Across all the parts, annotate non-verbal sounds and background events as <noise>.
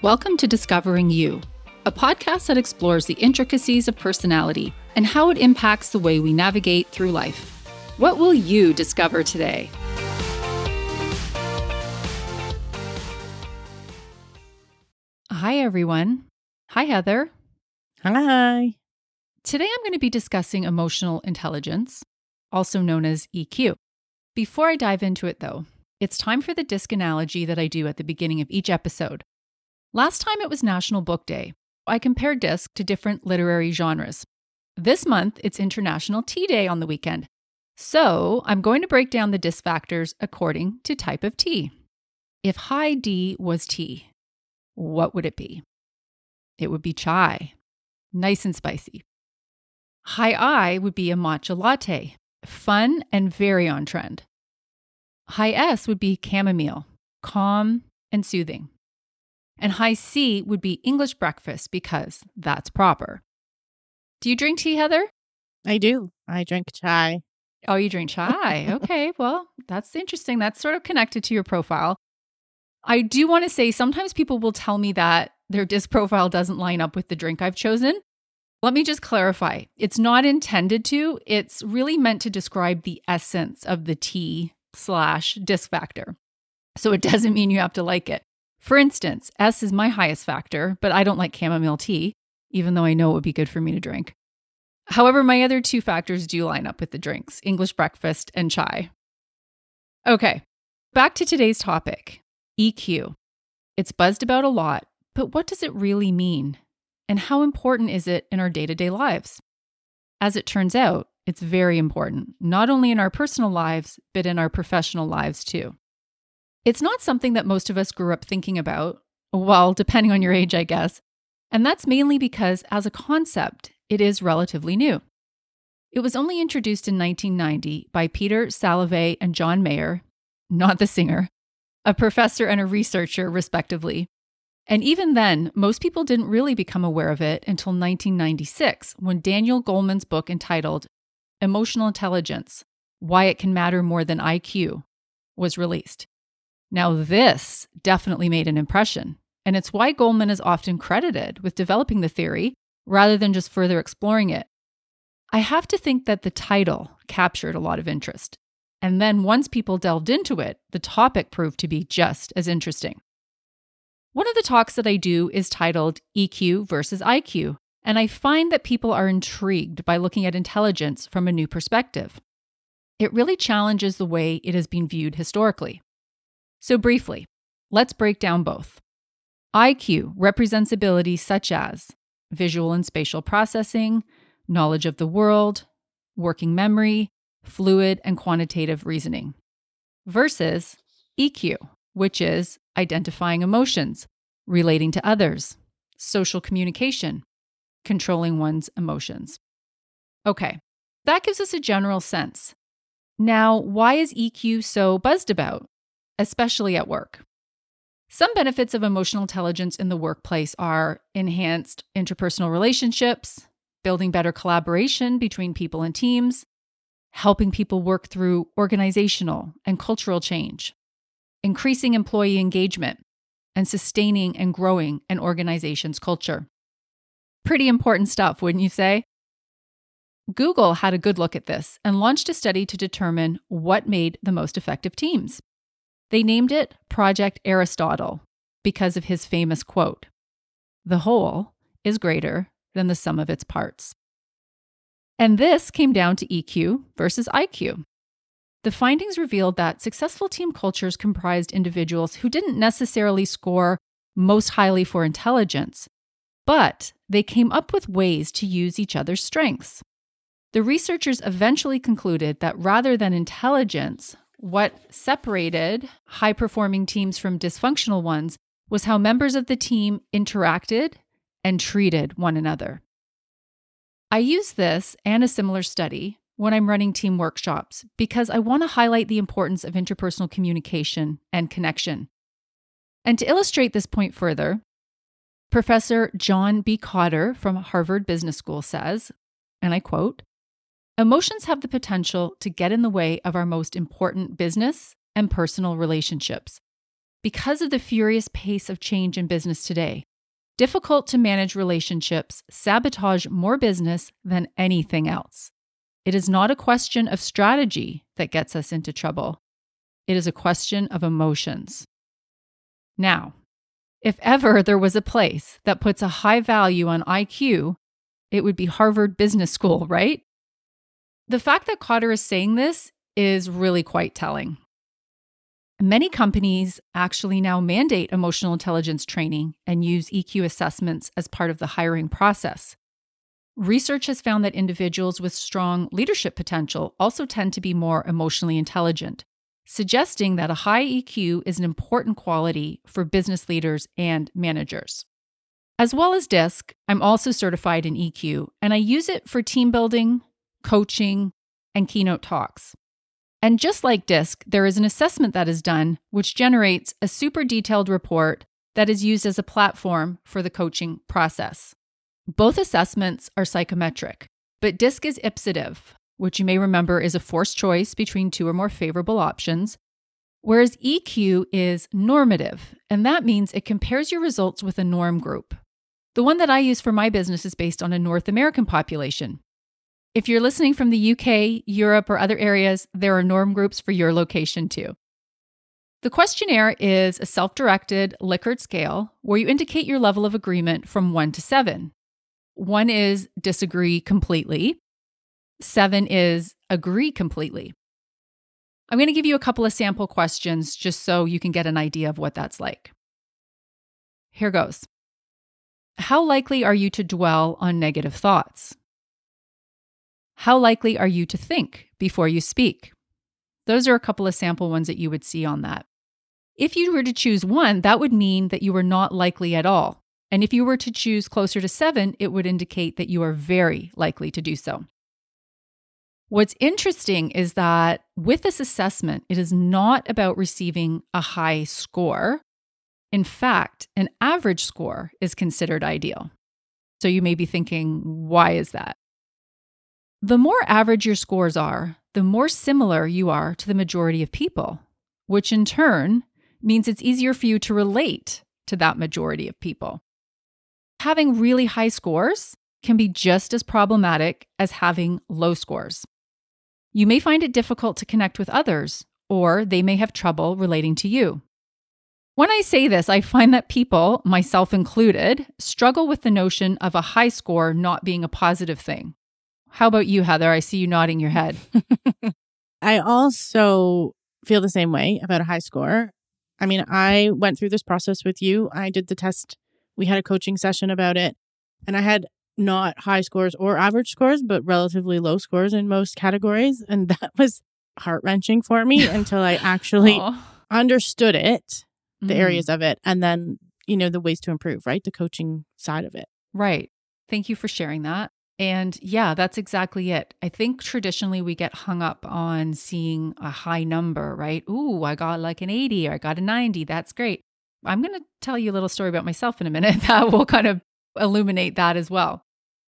Welcome to Discovering You, a podcast that explores the intricacies of personality and how it impacts the way we navigate through life. What will you discover today? Hi, everyone. Hi, Heather. Hi. Today I'm going to be discussing emotional intelligence, also known as EQ. Before I dive into it, though, it's time for the disc analogy that I do at the beginning of each episode. Last time it was National Book Day. I compared disc to different literary genres. This month, it's International Tea Day on the weekend. So I'm going to break down the disc factors according to type of tea. If high D was tea, what would it be? It would be chai, nice and spicy. High I would be a matcha latte, fun and very on trend. High S would be chamomile, calm and soothing. And high C would be English breakfast because that's proper. Do you drink tea, Heather? I do. I drink chai. Oh, you drink chai. <laughs> okay. Well, that's interesting. That's sort of connected to your profile. I do want to say sometimes people will tell me that their disc profile doesn't line up with the drink I've chosen. Let me just clarify. It's not intended to, it's really meant to describe the essence of the tea slash disc factor. So it <laughs> doesn't mean you have to like it. For instance, S is my highest factor, but I don't like chamomile tea, even though I know it would be good for me to drink. However, my other two factors do line up with the drinks English breakfast and chai. Okay, back to today's topic EQ. It's buzzed about a lot, but what does it really mean? And how important is it in our day to day lives? As it turns out, it's very important, not only in our personal lives, but in our professional lives too. It's not something that most of us grew up thinking about, well, depending on your age, I guess. And that's mainly because, as a concept, it is relatively new. It was only introduced in 1990 by Peter Salovey and John Mayer, not the singer, a professor and a researcher, respectively. And even then, most people didn't really become aware of it until 1996 when Daniel Goleman's book entitled Emotional Intelligence Why It Can Matter More Than IQ was released. Now, this definitely made an impression, and it's why Goleman is often credited with developing the theory rather than just further exploring it. I have to think that the title captured a lot of interest. And then once people delved into it, the topic proved to be just as interesting. One of the talks that I do is titled EQ versus IQ, and I find that people are intrigued by looking at intelligence from a new perspective. It really challenges the way it has been viewed historically. So, briefly, let's break down both. IQ represents abilities such as visual and spatial processing, knowledge of the world, working memory, fluid and quantitative reasoning, versus EQ, which is identifying emotions, relating to others, social communication, controlling one's emotions. Okay, that gives us a general sense. Now, why is EQ so buzzed about? Especially at work. Some benefits of emotional intelligence in the workplace are enhanced interpersonal relationships, building better collaboration between people and teams, helping people work through organizational and cultural change, increasing employee engagement, and sustaining and growing an organization's culture. Pretty important stuff, wouldn't you say? Google had a good look at this and launched a study to determine what made the most effective teams. They named it Project Aristotle because of his famous quote The whole is greater than the sum of its parts. And this came down to EQ versus IQ. The findings revealed that successful team cultures comprised individuals who didn't necessarily score most highly for intelligence, but they came up with ways to use each other's strengths. The researchers eventually concluded that rather than intelligence, what separated high performing teams from dysfunctional ones was how members of the team interacted and treated one another. I use this and a similar study when I'm running team workshops because I want to highlight the importance of interpersonal communication and connection. And to illustrate this point further, Professor John P. Kotter from Harvard Business School says, and I quote, Emotions have the potential to get in the way of our most important business and personal relationships. because of the furious pace of change in business today. Difficult to manage relationships sabotage more business than anything else. It is not a question of strategy that gets us into trouble. It is a question of emotions. Now, if ever there was a place that puts a high value on IQ, it would be Harvard Business School, right? The fact that Kotter is saying this is really quite telling. Many companies actually now mandate emotional intelligence training and use EQ assessments as part of the hiring process. Research has found that individuals with strong leadership potential also tend to be more emotionally intelligent, suggesting that a high EQ is an important quality for business leaders and managers. As well as DISC, I'm also certified in EQ, and I use it for team building, coaching, and keynote talks. And just like DISC, there is an assessment that is done which generates a super detailed report that is used as a platform for the coaching process. Both assessments are psychometric, but DISC is ipsative, which you may remember is a forced choice between two or more favorable options, whereas EQ is normative, and that means it compares your results with a norm group. The one that I use for my business is based on a North American population. If you're listening from the UK, Europe, or other areas, there are norm groups for your location too. The questionnaire is a self directed Likert scale where you indicate your level of agreement from one to seven. One is disagree completely, seven is agree completely. I'm going to give you a couple of sample questions just so you can get an idea of what that's like. Here goes How likely are you to dwell on negative thoughts? How likely are you to think before you speak? Those are a couple of sample ones that you would see on that. If you were to choose one, that would mean that you were not likely at all. And if you were to choose closer to seven, it would indicate that you are very likely to do so. What's interesting is that with this assessment, it is not about receiving a high score. In fact, an average score is considered ideal. So you may be thinking, why is that? The more average your scores are, the more similar you are to the majority of people, which in turn means it's easier for you to relate to that majority of people having really high scores can be just as problematic as having low scores. You may find it difficult to connect with others, or they may have trouble relating to you. When I say this, I find that people, myself included, struggle with the notion of a high score not being a positive thing. How about you, Heather? I see you nodding your head. <laughs> I also feel the same way about a high score. I mean, I went through this process with you. I did the test we had a coaching session about it, and I had not high scores or average scores, but relatively low scores in most categories. And <laughs> that was heart wrenching for me <laughs> until I actually understood it, the mm. areas of it, and then, you know, the ways to improve, right? The coaching side of it. Right. Thank you for sharing that. And yeah, that's exactly it. I think traditionally we get hung up on seeing a high number, right? Ooh, I got like an 80 or I got a 90. That's great. I'm going to tell you a little story about myself in a minute <laughs> that will kind of illuminate that as well.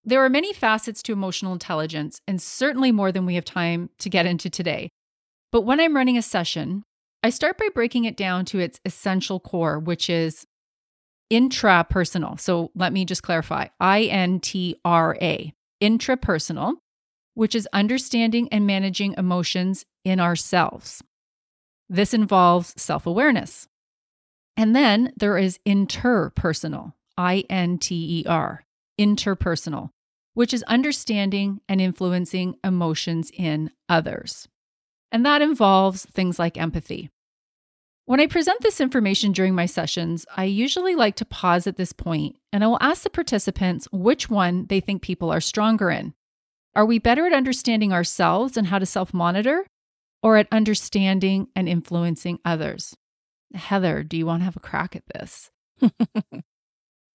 There are many facets to emotional intelligence, and certainly more than we have time to get into today. But when I'm running a session, I start by breaking it down to its essential core, which is intrapersonal. So let me just clarify I N T R A, intrapersonal, which is understanding and managing emotions in ourselves. This involves self awareness, and then there is interpersonal, I N T E R, interpersonal, which is understanding and influencing emotions in others. And that involves things like empathy. When I present this information during my sessions, I usually like to pause at this point and I will ask the participants which one they think people are stronger in. Are we better at understanding ourselves and how to self monitor, or at understanding and influencing others? Heather, do you want to have a crack at this? <laughs>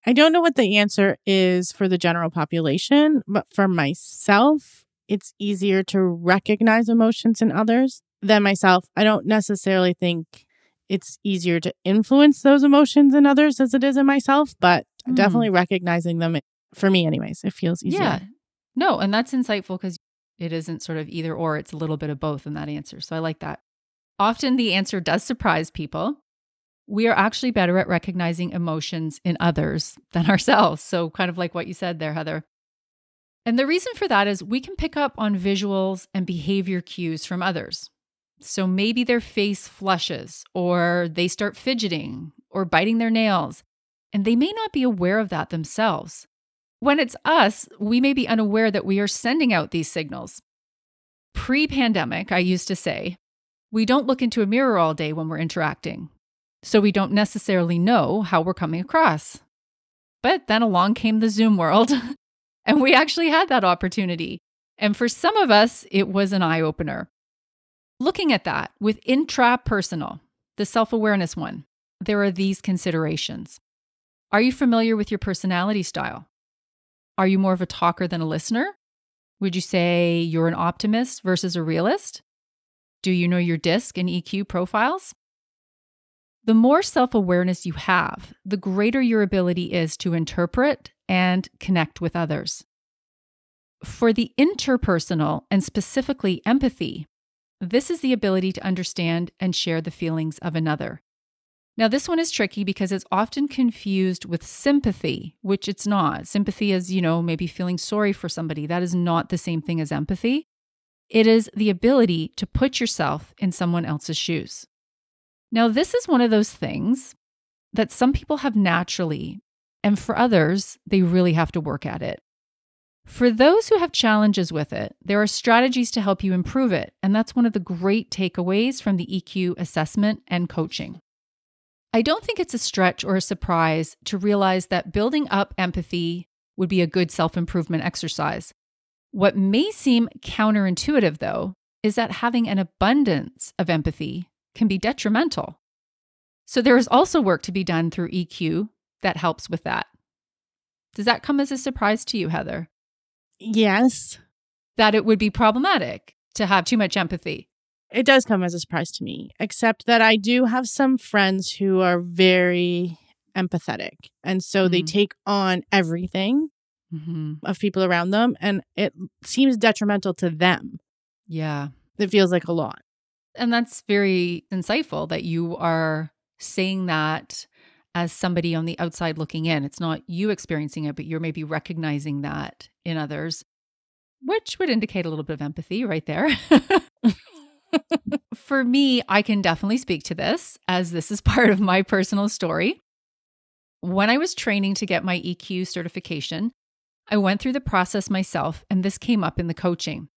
I don't know what the answer is for the general population, but for myself, it's easier to recognize emotions in others than myself. I don't necessarily think it's easier to influence those emotions in others as it is in myself, but mm. definitely recognizing them for me, anyways, it feels easier. Yeah. No, and that's insightful because it isn't sort of either or, it's a little bit of both in that answer. So I like that. Often the answer does surprise people. we are actually better at recognizing emotions in others than <laughs> ourselves. So, kind of like what you said there, Heather. And the reason for that is we can pick up on visuals and behavior cues from others. So maybe their face flushes, or they start fidgeting, or biting their nails, and they may not be aware of that themselves. When it's us, we may be unaware that we are sending out these signals. Pre pandemic, I used to say, we don't look into a mirror all day when we're interacting. So we don't necessarily know how we're coming across. But then along came the Zoom world, <laughs> and we actually had that opportunity. And for some of us, it was an eye opener. Looking at that with intrapersonal, the self awareness one, there are these considerations. Are you familiar with your personality style? Are you more of a talker than a listener? Would you say you're an optimist versus a realist? Do you know your DISC and EQ profiles? The more self awareness you have, the greater your ability is to interpret and connect with others. For the interpersonal and specifically empathy, this is the ability to understand and share the feelings of another. Now, this one is tricky because it's often confused with sympathy, which it's not. Sympathy is, you know, maybe feeling sorry for somebody. That is not the same thing as empathy. It is the ability to put yourself in someone else's shoes. Now, this is one of those things that some people have naturally, and for others, they really have to work at it. For those who have challenges with it, there are strategies to help you improve it. And that's one of the great takeaways from the EQ assessment and coaching. I don't think it's a stretch or a surprise to realize that building up empathy would be a good self improvement exercise. What may seem counterintuitive, though, is that having an abundance of empathy can be detrimental. So there is also work to be done through EQ that helps with that. Does that come as a surprise to you, Heather? Yes. That it would be problematic to have too much empathy. It does come as a surprise to me, except that I do have some friends who are very empathetic. And so mm-hmm. they take on everything mm-hmm. of people around them, and it seems detrimental to them. Yeah. It feels like a lot. And that's very insightful that you are saying that as somebody on the outside looking in. It's not you experiencing it, but you're maybe recognizing that in others, which would indicate a little bit of empathy right there. <laughs> For me, I can definitely speak to this as this is <laughs> part of my personal story. When I was training to get my EQ certification, I went through the process myself, and this came up in the coaching.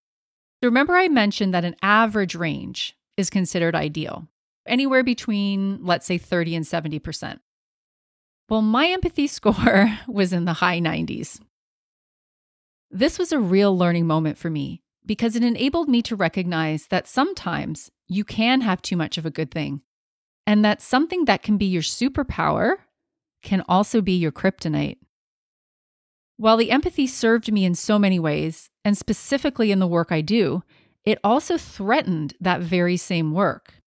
So remember, I mentioned that an average range is considered ideal, anywhere between, let's say, 30 and 70%. Well, my empathy <laughs> score was in the high 90s. This was a real learning moment for me because it enabled me to recognize that sometimes you can have too much of a good thing, and that something that can be your superpower can also be your kryptonite. While the empathy served me in so many ways, and specifically in the work I do, it also threatened that very same work.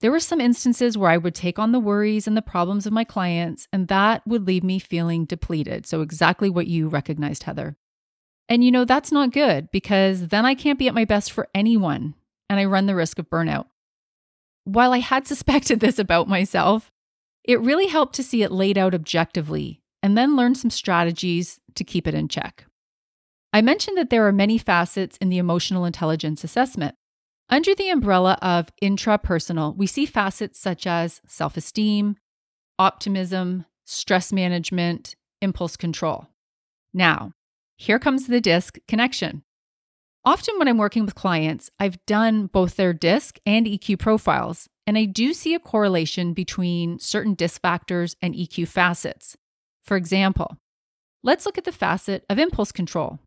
There were some instances where I would take on the worries and the problems of my clients, and that would leave me feeling depleted. So, exactly what you recognized, Heather. And you know, that's not good because then I can't be at my best for anyone, and I run the risk of burnout. While I had <laughs> suspected this about myself, it really helped to see it laid out objectively and then learn some strategies to keep it in check. I mentioned that there are many facets in the emotional intelligence assessment. Under the umbrella of intrapersonal, we see facets such as self esteem, optimism, stress management, impulse control. Now, here comes the DISC connection. Often, when I'm working with clients, I've done both their DISC and EQ profiles, and I do see a correlation between certain DISC factors and EQ facets. For example, let's look at the facet of impulse control.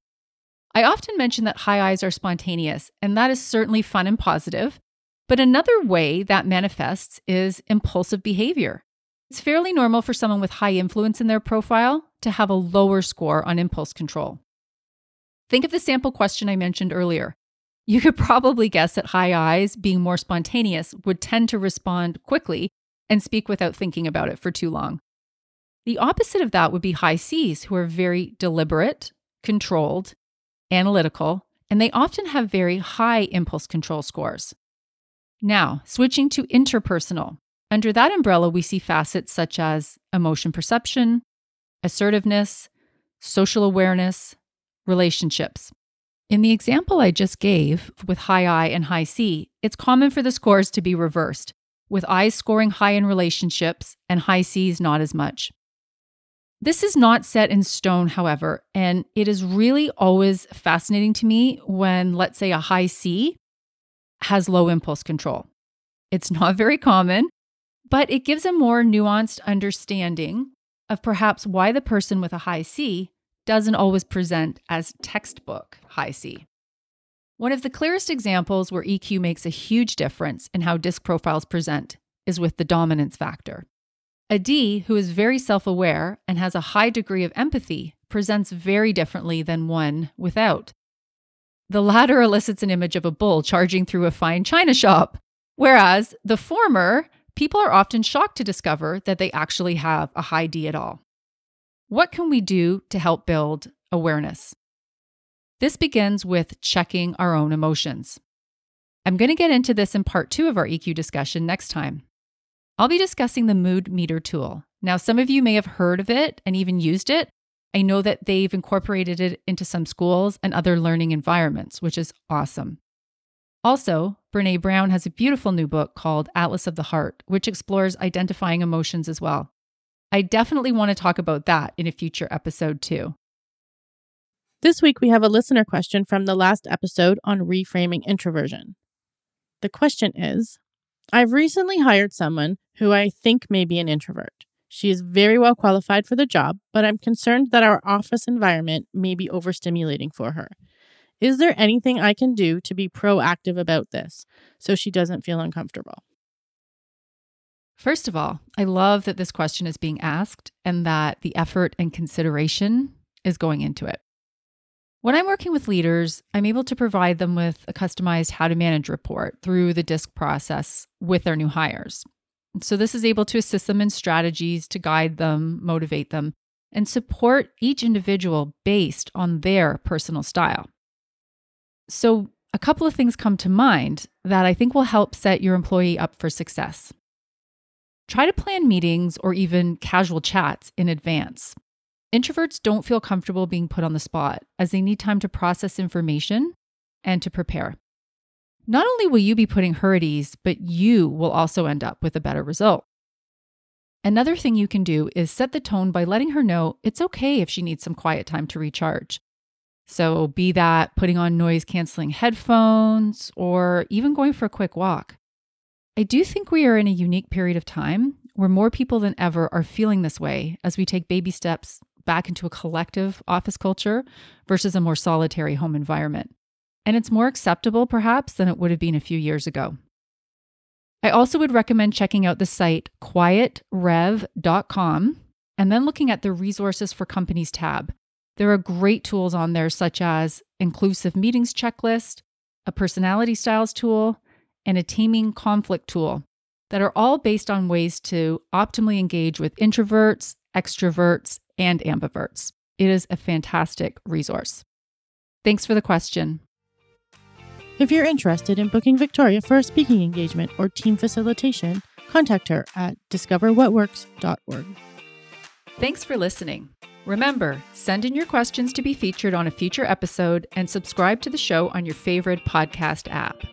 I often mention that high I's are spontaneous, and that is certainly fun and positive. But another way that manifests is impulsive behavior. It's fairly normal for someone with high influence in their profile to have a lower score on impulse control. Think of the sample question I mentioned earlier. You could probably guess that high I's, being more spontaneous, would tend to respond quickly and speak without thinking about it for too long. The opposite of that would be high Cs, who are very deliberate, controlled, analytical, and they often have very high impulse control scores. Now, switching to interpersonal, Under that umbrella, we see facets such as emotion perception, assertiveness, social awareness, relationships. In the example I just gave with high I and high C, it's common for the scores to be reversed, with I's scoring high in relationships and high C's not as much. This is not set in stone, however, and it is really always fascinating to me when, let's say, a high C has low impulse control. It's not <laughs> very common, but it gives a more nuanced understanding of perhaps why the person with a high C doesn't always present as textbook high C. One of the clearest examples where EQ makes a huge difference in how disc profiles present is with the dominance factor. A D who is very self aware and has a high degree of empathy presents very differently than one without. The latter elicits an image of a bull charging through a fine china shop, whereas the former, people are often shocked to discover that they actually have a high D at all. What can we do to help build awareness? This begins with checking our own emotions. I'm going to get into this in part two of our EQ discussion next time. I'll be discussing the Mood Meter tool. Now, some of you may have heard of it and even used it. I know that they've incorporated it into some schools and other learning environments, which is awesome. Also, Brene Brown has a beautiful new book called Atlas of the Heart, which explores identifying emotions as well. I definitely want to talk about that in a future episode too. This week, we have a listener question from the last episode on reframing introversion. The question is I've recently hired someone who I think may be an introvert. She is very well qualified for the job, but I'm concerned that our office environment may be overstimulating for her. Is there anything I can do to be proactive about this so she doesn't feel uncomfortable? First of all, I love that this question is being asked and that the effort and consideration is going into it. When I'm working with leaders, I'm able to provide them with a customized how to manage report through the DISC process with their new hires. So, this is able to assist them in strategies to guide them, motivate them, and support each individual based on their personal style. So, a couple of things come to mind that I think will help set your employee up for success. Try to plan meetings or even casual chats in advance. Introverts don't feel comfortable being put on the spot as they need time to process information and to prepare. Not only will you be putting her at ease, but you will also end up with a better result. Another thing you can do is set the tone by letting her know it's okay if she needs some quiet time to recharge. So, be that putting on noise canceling headphones or even going for a quick walk. I do think we are in a unique period of time where more people than ever are feeling this way as we take baby steps back into a collective office culture versus a more solitary home environment. And it's more acceptable, perhaps, than it would have been a few years ago. I also would recommend checking out the site quietrev.com and then looking at the resources for companies tab. There are great tools on there, such as inclusive meetings checklist, a personality styles tool, and a taming conflict tool that are all based on ways to optimally engage with introverts, extroverts, and ambiverts. It is a fantastic resource. Thanks for the question. If you're interested in booking Victoria for a speaking engagement or team facilitation, contact her at discoverwhatworks.org. Thanks for listening. Remember, send in your questions to be featured on a future episode and subscribe to the show on your favorite podcast app.